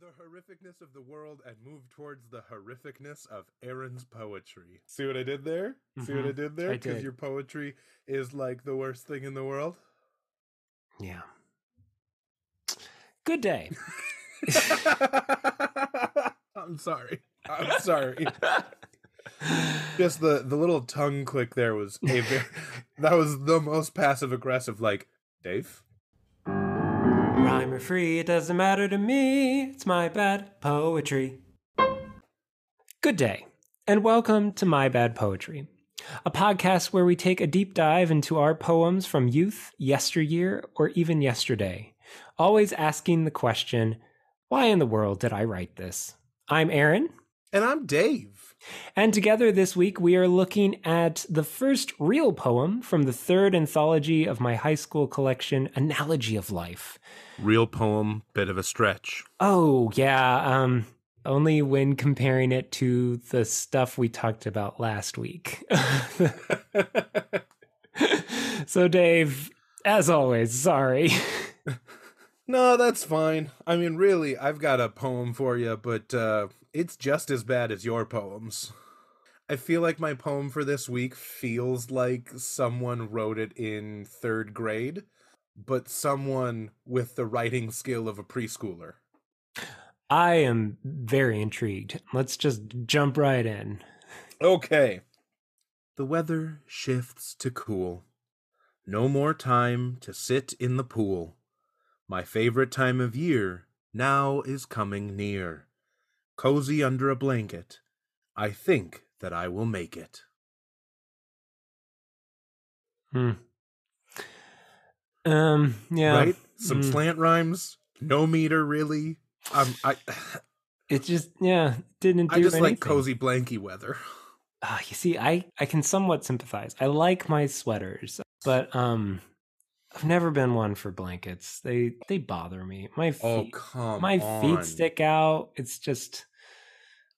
the horrificness of the world and move towards the horrificness of Aaron's poetry. See what I did there? See what I Mhm. did there? Because your poetry is like the worst thing in the world. Yeah. Good day. I'm sorry. I'm sorry. Just the the little tongue click there was a very, that was the most passive aggressive. Like Dave. Rhyme or free, it doesn't matter to me. It's my bad poetry. Good day, and welcome to My Bad Poetry, a podcast where we take a deep dive into our poems from youth, yesteryear, or even yesterday, always asking the question, why in the world did I write this? I'm Aaron, And I'm Dave. and together this week we are looking at the first real poem from the third anthology of my high school collection, Analogy of Life. Real poem, bit of a stretch. Oh, yeah. Um, only when comparing it to the stuff we talked about last week. so, Dave, as always, sorry. No, that's fine. I mean, really, I've got a poem for you, but uh, it's just as bad as your poems. I feel like my poem for this week feels like someone wrote it in third grade, but someone with the writing skill of a preschooler. I am very intrigued. Let's just jump right in. Okay. The weather shifts to cool. No more time to sit in the pool. My favorite time of year now is coming near. Cozy under a blanket. I think that I will make it. Hmm. Um, yeah. Right? Some Mm. slant rhymes. No meter really. Um, I It just, yeah, didn't do I just anything. like cozy blanky weather. Ah, you see, I I can somewhat sympathize. I like my sweaters, but um, I've never been one for blankets. They they bother me. My feet, Oh come my on. feet stick out. It's just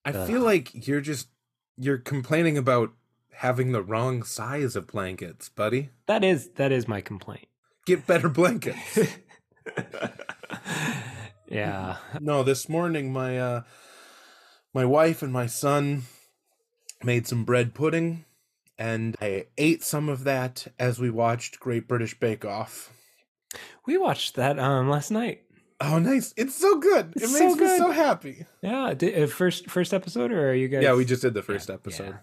I Ugh. feel like you're just you're complaining about having the wrong size of blankets, buddy. that is that is my complaint. Get better blankets. yeah. no, this morning my uh my wife and my son made some bread pudding and I ate some of that as we watched Great British Bake Off. We watched that um last night. Oh nice. It's so good. It's it so makes me so happy. Yeah, di- uh, first first episode or are you guys Yeah, we just did the first Yeah, episode. yeah.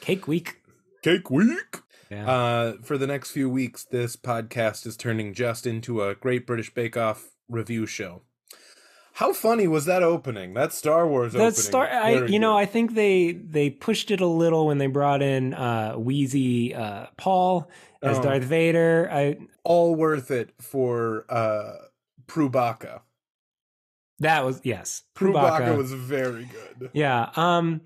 Cake week. Cake week. Yeah. Uh, for the next few weeks, this podcast is turning just into a Great British Bake Off review show. How funny was that opening? That Star Wars opening. That start, I you know. I think they they pushed it a little when they brought in uh Wheezy uh Paul as Oh. Darth Vader. I all worth it for uh Prubaka. that was yes, Prubaka was very good. yeah. Um,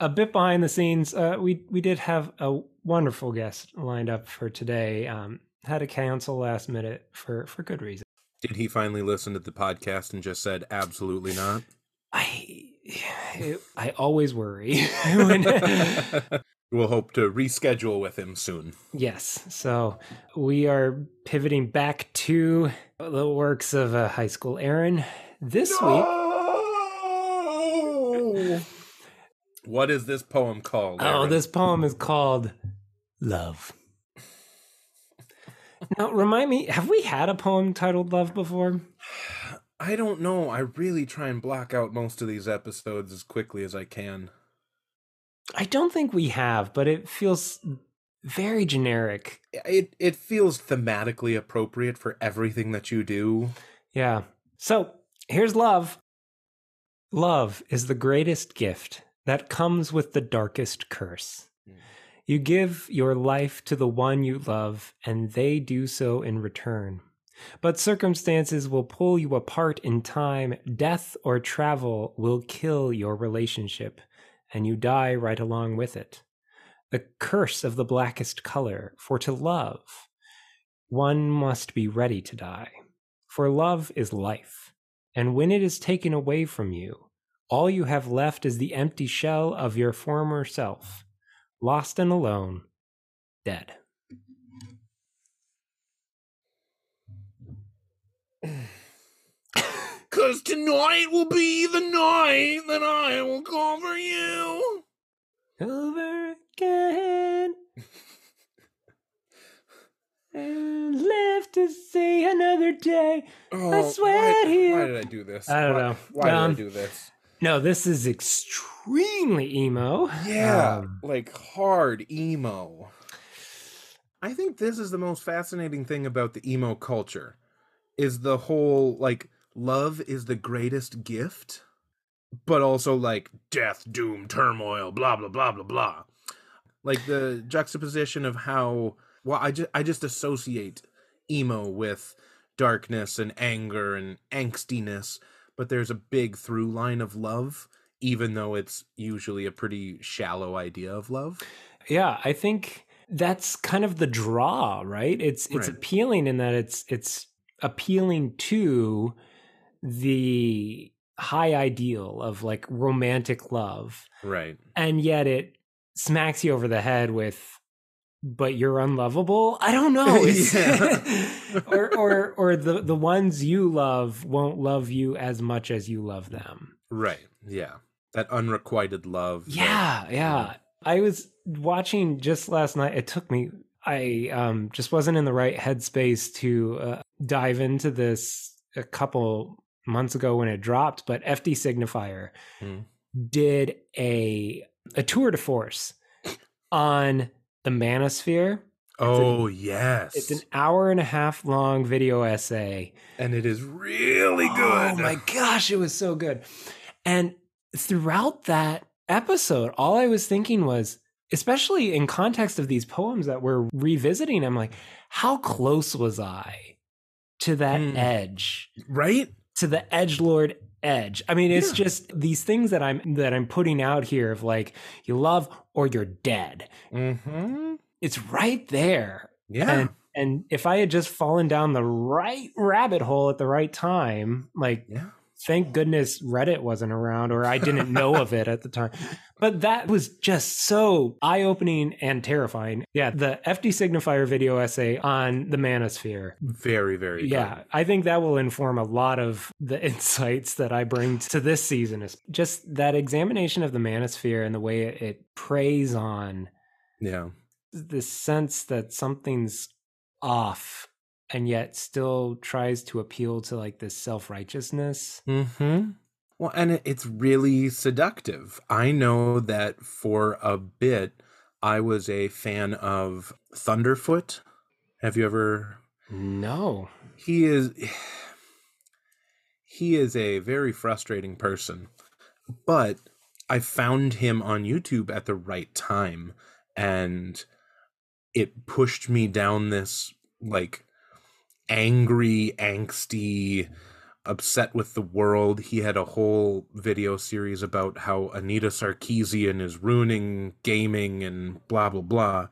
a bit behind the scenes, uh, we we did have a wonderful guest lined up for today. Um, had to cancel last minute for for good reason. Did he finally listen to the podcast and just said absolutely not? I I always worry when we'll hope to reschedule with him soon. Yes. So we are pivoting back to the works of uh, high school Aaron. This week, What is this poem called? oh, this poem is called Love. Now, remind me, have we had a poem titled Love before? I don't know. I really try and block out most of these episodes as quickly as I can. I don't think we have, but it feels very generic. It it feels thematically appropriate for everything that you do. Yeah. So here's love. Love is the greatest gift that comes with the darkest curse. Mm. You give your life to the one you love, and they do so in return. But circumstances will pull you apart in time. Death or travel will kill your relationship, and you die right along with it. The curse of the blackest color, for to love, one must be ready to die. For love is life, and when it is taken away from you, all you have left is the empty shell of your former self, lost and alone, dead. Cause tonight will be the night that I will cover you. over again. and live to see another day. Oh, sweat why, here. Why did I do this? I don't Why- know. Why Um, did I do this? No, this is extremely emo. Yeah, Um, like hard emo. I think this is the most fascinating thing about the emo culture is the whole like love is the greatest gift, but also like death, doom, turmoil, blah blah blah blah blah. Like the juxtaposition of how well I just I just associate emo with darkness and anger and angstiness, but there's a big through line of love even though it's usually a pretty shallow idea of love. yeah, I think that's kind of the draw, right? It's it's Right. appealing in that it's it's appealing to the high ideal of like romantic love. Right. and yet it smacks you over the head with but you're unlovable i don't know or or or the the ones you love won't love you as much as you love them Right. Yeah. That unrequited love. that- yeah yeah i was watching just last night it took me i um just wasn't in the right headspace to uh, dive into this a couple months ago when it dropped but fd signifier Hmm. did a a tour de force on the manosphere Oh, yes. it's an hour and a half long video essay and it is really good. oh my gosh it was so good and throughout that episode all i was thinking was especially in context of these poems that we're revisiting i'm like how close was i to that Hmm. edge Right? to the edge lord edge i mean it's Yeah. just these things that i'm that i'm putting out here of like you love or you're dead Mm-hmm. it's right there Yeah. and and if i had just fallen down the right rabbit hole at the right time like yeah. Thank goodness reddit wasn't around or i didn't know of it at the time but that was just so eye-opening and terrifying yeah the fd signifier video essay on the manosphere Very, very good. yeah i think that will inform a lot of the insights that i bring to this season is just that examination of the manosphere and the way it, it preys on Yeah. the sense that something's off and yet still tries to appeal to like this self-righteousness Mm-hmm. Well, and it, it's really seductive. I know that for a bit, I was a fan of Thunderf00t. Have you ever no he is he is a very frustrating person but i found him on youtube at the right time and it pushed me down this like angry angsty upset with the world he had a whole video series about how anita sarkeesian is ruining gaming and blah blah blah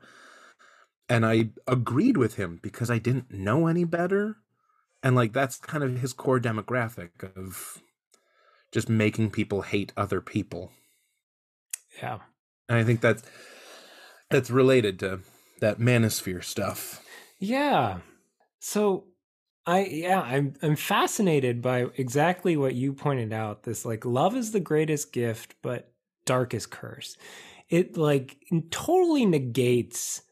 and I agreed with him because I didn't know any better. And like that's kind of his core demographic of just making people hate other people. yeah And I think that's that's related to that manosphere stuff. yeah so i yeah i'm i'm fascinated by exactly what you pointed out this like love is the greatest gift but darkest curse it like totally negates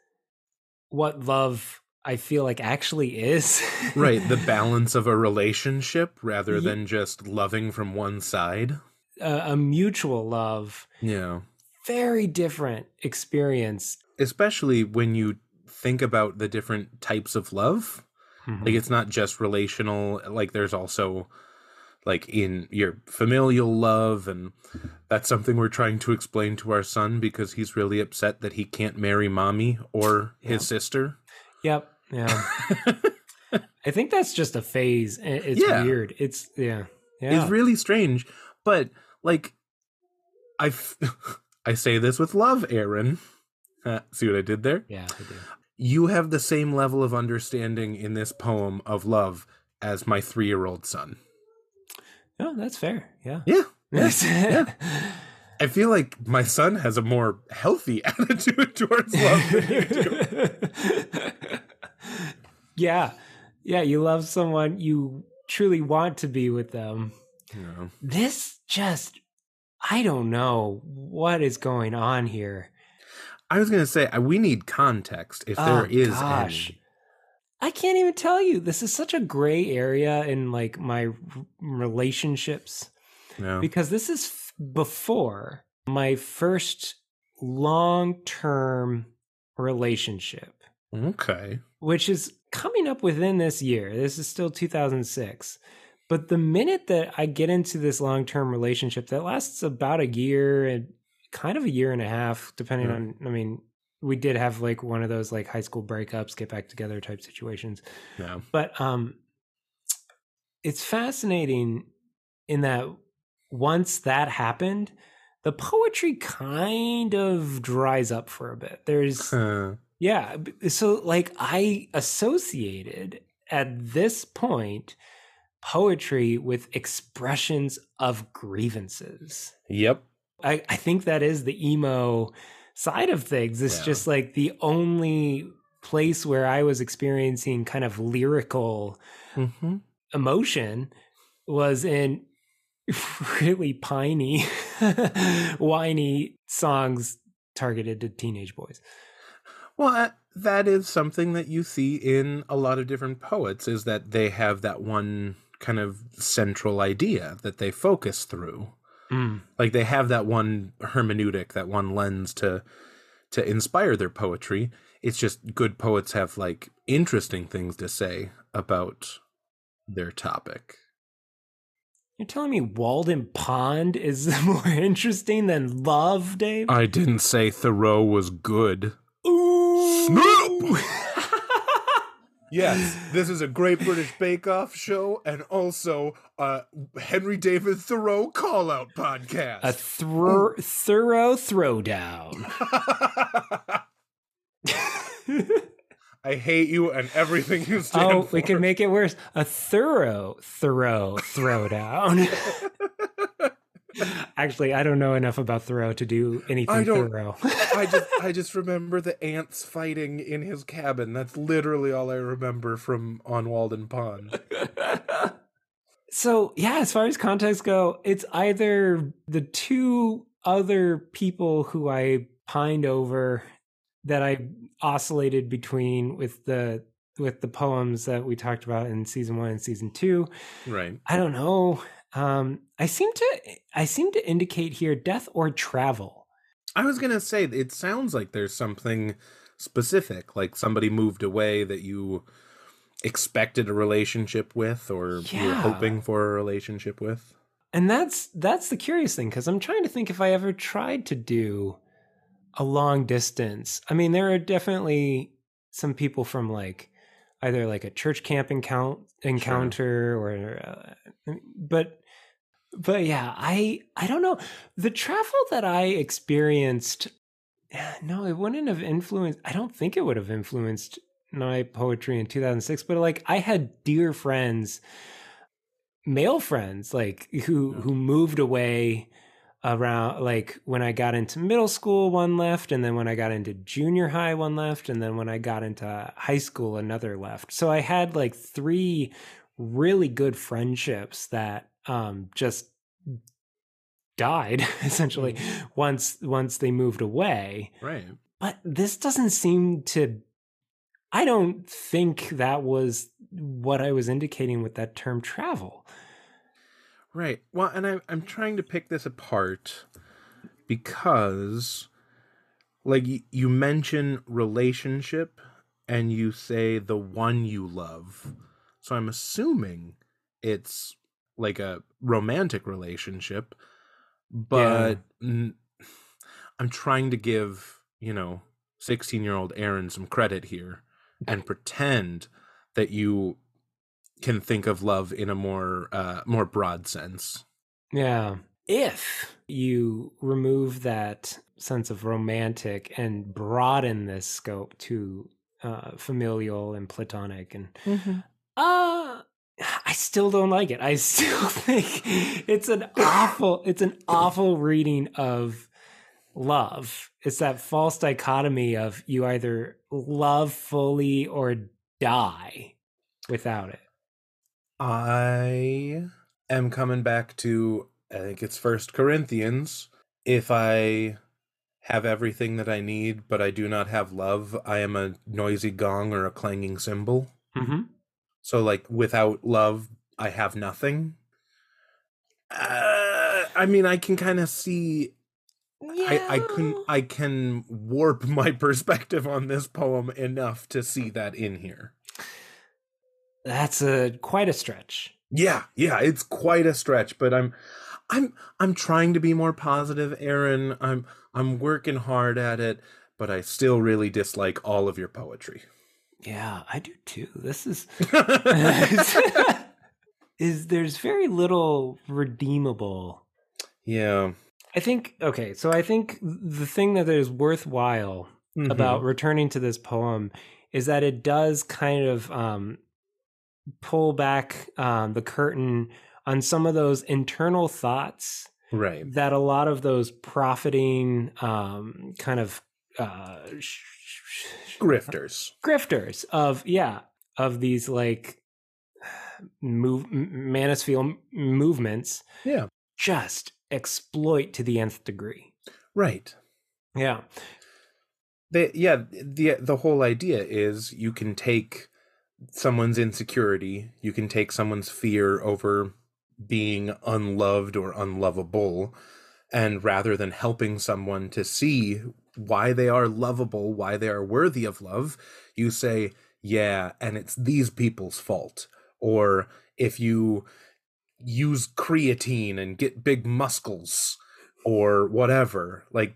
what love i feel like actually is Right, the balance of a relationship rather than just loving from one side. a, a mutual love Yeah. very different experience Especially when you think about the different types of love. Like it's not just relational like there's also like in your familial love and that's something we're trying to explain to our son because he's really upset that he can't marry mommy or his sister Yep. Yeah. I think that's just a phase. It's Yeah. weird. It's yeah. Yeah. is really strange but like I I say this with love aaron Uh, see what i did there yeah. I do. You have the same level of understanding in this poem of love as my three-year-old son No, that's fair. Yeah. yeah Yes. I feel like my son has a more healthy attitude towards love than you do. yeah. Yeah. You love someone, you truly want to be with them. Yeah. This just, I don't know what is going on here. I was gonna say uh, we need context if Oh, there is gosh. any. I can't even tell you. This is such a gray area in like my relationships No. because this is f- before my first long-term relationship, Okay. which is coming up within this year. This is still 2006. But the minute that I get into this long-term relationship that lasts about a year and kind of a year and a half depending Yeah. on I mean we did have like one of those like high school breakups, get back together type situations. No. But um it's fascinating in that once that happened, the poetry kind of dries up for a bit. There's Uh, yeah, so like I associated at this point poetry with expressions of grievances. yep. I, I think that is the emo side of things. It's Yeah. just like the only place where I was experiencing kind of lyrical Mm-hmm. emotion was in really piney, whiny songs targeted to teenage boys. Well, uh, that is something that you see in a lot of different poets is that they have that one kind of central idea that they focus through. Mm. Like they have that one hermeneutic, that one lens to to inspire their poetry. It's just good poets have like interesting things to say about their topic. You're telling me Walden Pond is more interesting than love, Dave? I didn't say Thoreau was good. Ooh. Snoop! Yes, this is a Great British Bake Off show and also a Henry David Thoreau call out podcast. A thro- thorough throwdown. I hate you and everything you oh, stand oh, for. we can make it worse. A thorough, thorough throwdown. Actually, I don't know enough about Thoreau to do anything I don't- thorough. I just I just remember the ants fighting in his cabin. That's literally all I remember from on Walden Pond. so, yeah, as far as context go, it's either the two other people who I pined over that I oscillated between with the with the poems that we talked about in season 1 and season 2 Right. I don't know. Um, I seem to I seem to indicate here death or travel. I was gonna say it sounds like there's something specific, like somebody moved away that you expected a relationship with or you were Yeah. hoping for a relationship with. And that's that's the curious thing because I'm trying to think if I ever tried to do a long distance. I mean, there are definitely some people from like either like a church camp encount, encounter or uh, but but yeah, I I don't know. The travel that I experienced no, it wouldn't have influenced I don't think it would have influenced my poetry in 2006, but like I had dear friends male friends like who Yeah. who moved away around like when I got into middle school one left and then when I got into junior high one left and then when I got into high school another left. So I had like three really good friendships that um just died essentially once once they moved away. Right. But this doesn't seem to I don't think that was what I was indicating with that term travel. Right. Well, and I, I'm trying to pick this apart because, like, you mention relationship and you say the one you love. So I'm assuming it's like a romantic relationship, but I'm trying to give, you know, 16 year old Aaron some credit here and pretend that you can think of love in a more uh more broad sense. Yeah. If you remove that sense of romantic and broaden this scope to uh, familial and platonic and uh I still don't like it. I still think it's an awful it's an awful reading of love. It's that false dichotomy of you either love fully or die without it. I am coming back to I think it's First Corinthians. If I have everything that I need, but I do not have love, I am a noisy gong or a clanging cymbal. Mm-hmm. So, like, without love, I have nothing. Uh, I mean, I can kind of see. Yeah. I, I can I can warp my perspective on this poem enough to see that in here. That's a quite a stretch. Yeah, yeah, it's quite a stretch, but I'm I'm I'm trying to be more positive, Aaron. I'm I'm working hard at it, but I still really dislike all of your poetry. Yeah, I do too. This is is there's very little redeemable. Yeah. I think okay, so I think the thing that is worthwhile Mhm. about returning to this poem is that it does kind of um, pull back um, the curtain on some of those internal thoughts right. that a lot of those profiting um, kind of uh, Grifters. grifters of yeah of these like move m- manosphere movements Yeah. just exploit to the nth degree Right. yeah They, yeah, the the whole idea is you can take someone's insecurity, you can take someone's fear over being unloved or unlovable, and rather than helping someone to see why they are lovable, why they are worthy of love, you say, yeah, and it's these people's fault. Or if you use creatine and get big muscles or whatever, like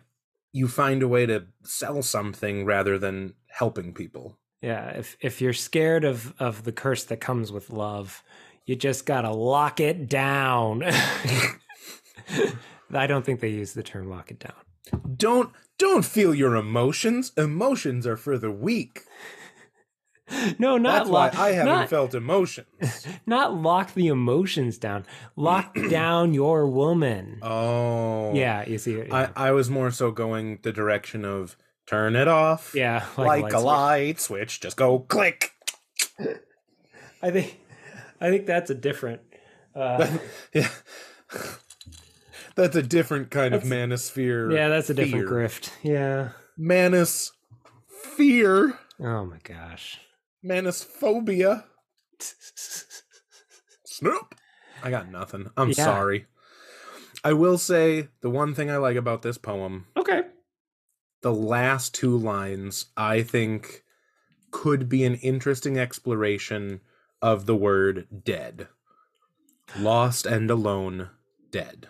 you find a way to sell something rather than helping people. Yeah, if if you're scared of of the curse that comes with love, you just gotta lock it down. I don't think they use the term "lock it down." Don't don't feel your emotions. Emotions are for the weak. No, not That's why lock. I haven't not, felt emotions. not lock the emotions down. Lock down your woman. Oh. Yeah, you see. I, I was more so going the direction of turn it off. yeah Like, a light light switch. Just go click. I think, I think that's a different. Uh, Yeah. That's a different kind of manosphere. yeah, that's a different fear. grift. Yeah. Manos fear. Oh my gosh. Manosphobia. Snoop. I got nothing. I'm Yeah. sorry. I will say the one thing I like about this poem. The last two lines, I think could be an interesting exploration of the word dead. Lost and alone, dead.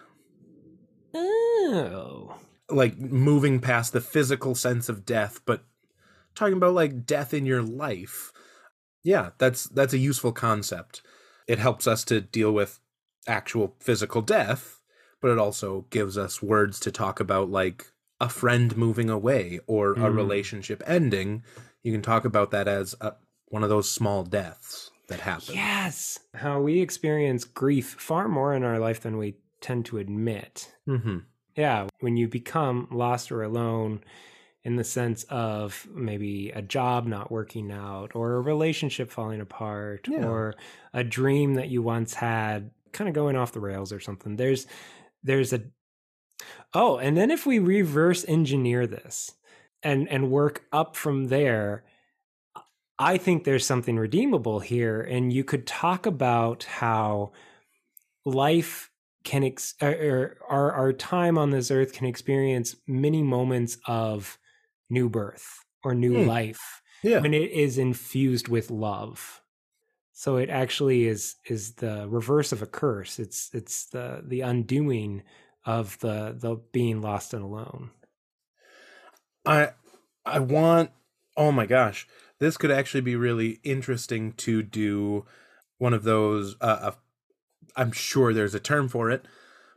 Oh. Like moving past the physical sense of death, but talking about like death in your life. Yeah, that's that's a useful concept. It helps us to deal with actual physical death, but it also gives us words to talk about like a friend moving away or a Mm. relationship ending. You can talk about that as a, one of those small deaths that happen. Yes. How we experience grief far more in our life than we tend to admit. hmm Yeah. When you become lost or alone in the sense of maybe a job not working out or a relationship falling apart Yeah. or a dream that you once had kind of going off the rails or something. There's, there's a, oh, and then if we reverse engineer this and, and work up from there, I think there's something redeemable here. And you could talk about how life can, ex- or, or our, our time on this earth can experience many moments of new birth or new Hmm. life Yeah. when it is infused with love. So it actually is is the reverse of a curse. It's it's the the undoing of the the being lost and alone. I I want oh my gosh, this could actually be really interesting to do one of those uh, uh I'm sure there's a term for it,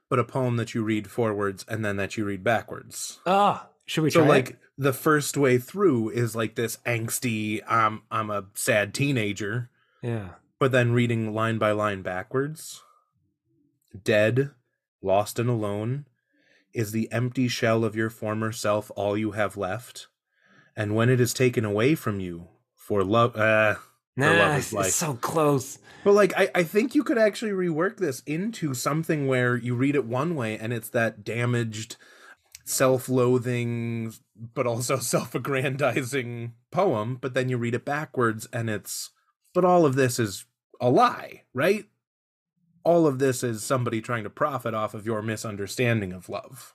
but a poem that you read forwards and then that you read backwards. Ah, should we try? So like it? the first way through is like this angsty I'm I'm a sad teenager, Yeah. but then reading line by line backwards. Dead, lost and alone, is the empty shell of your former self all you have left? And when it is taken away from you, for love uh Nah, love is life. it's so close. But like I, I think you could actually rework this into something where you read it one way and it's that damaged self-loathing but also self-aggrandizing poem, but then you read it backwards and it's but all of this is a lie, right? All of this is somebody trying to profit off of your misunderstanding of love.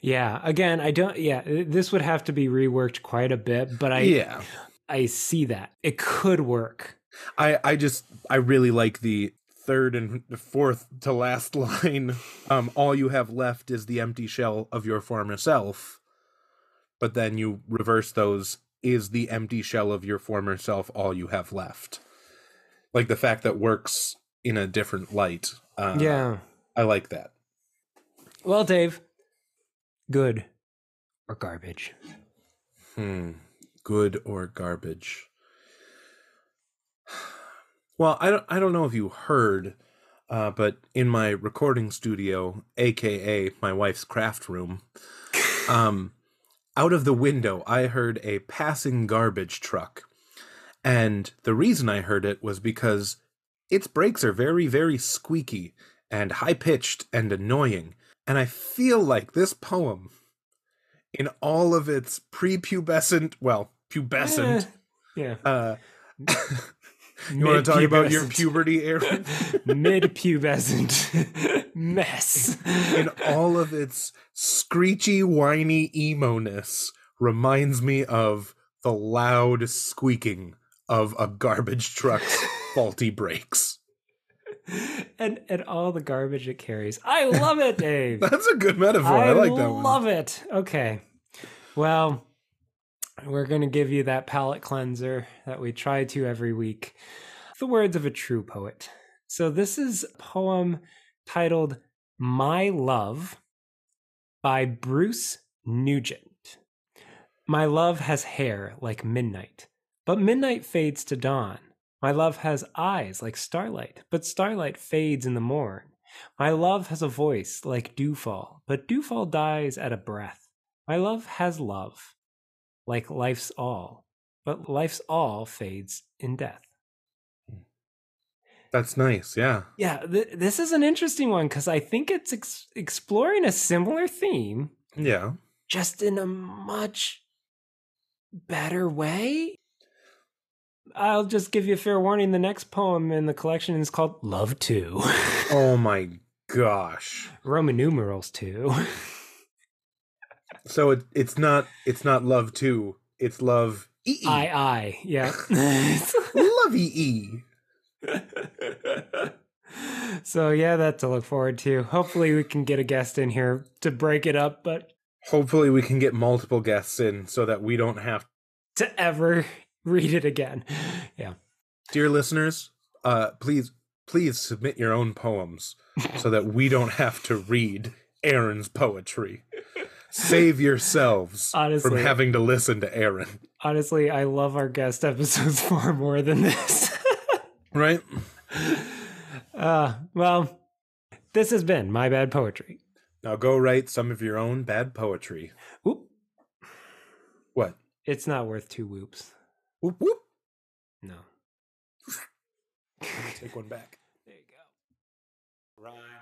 Yeah. Again, I don't. Yeah, this would have to be reworked quite a bit, but I yeah. I see that it could work. I I just I really like the third and fourth to last line. Um, all you have left is the empty shell of your former self. But then you reverse those. Is the empty shell of your former self all you have left? Like the fact that works in a different light. Uh, yeah. I like that. Well, Dave, good or garbage? Hmm. Good or garbage? Well, I don't. I don't know if you heard, uh, but in my recording studio, aka my wife's craft room, um, out of the window, I heard a passing garbage truck, and the reason I heard it was because its brakes are very, very squeaky and high pitched and annoying, and I feel like this poem, in all of its prepubescent, well, pubescent. Eh, yeah. Uh, you want to talk about your puberty, Aaron? Mid pubescent mess. in all of its screechy, whiny emo ness, reminds me of the loud squeaking of a garbage truck's faulty brakes. and and all the garbage it carries. I love it, Dave. That's a good metaphor. I, like that one. love it. Okay. Well, we're going to give you that palate cleanser that we try to every week. The words of a true poet. So this is a poem titled My Love by Bruce Nugent. My love has hair like midnight, but midnight fades to dawn. My love has eyes like starlight, but starlight fades in the morn. My love has a voice like dewfall, but dewfall dies at a breath. My love has love, like life's all, but life's all fades in death. That's nice. Yeah. Yeah, th- this is an interesting one because I think it's ex- exploring a similar theme, Yeah. just in a much better way. I'll just give you a fair warning. The next poem in the collection is called Love 2. Oh my gosh. Roman numerals 2. So it, it's not it's not love two. It's love e I, I, yeah. love e. so, yeah, that's to look forward to. Hopefully, we can get a guest in here to break it up, but Hopefully, we can get multiple guests in so that we don't have to ever read it again. Yeah. dear listeners, uh, please, please submit your own poems so that we don't have to read Aaron's poetry. Save yourselves Honestly. from having to listen to Aaron. Honestly, I love our guest episodes far more than this. Right? uh, well, this has been My Bad Poetry. Now go write some of your own bad poetry. Oop, What? it's not worth two whoops. Whoop whoop. No. Take one back. There you go. Rhyme free doesn't matter.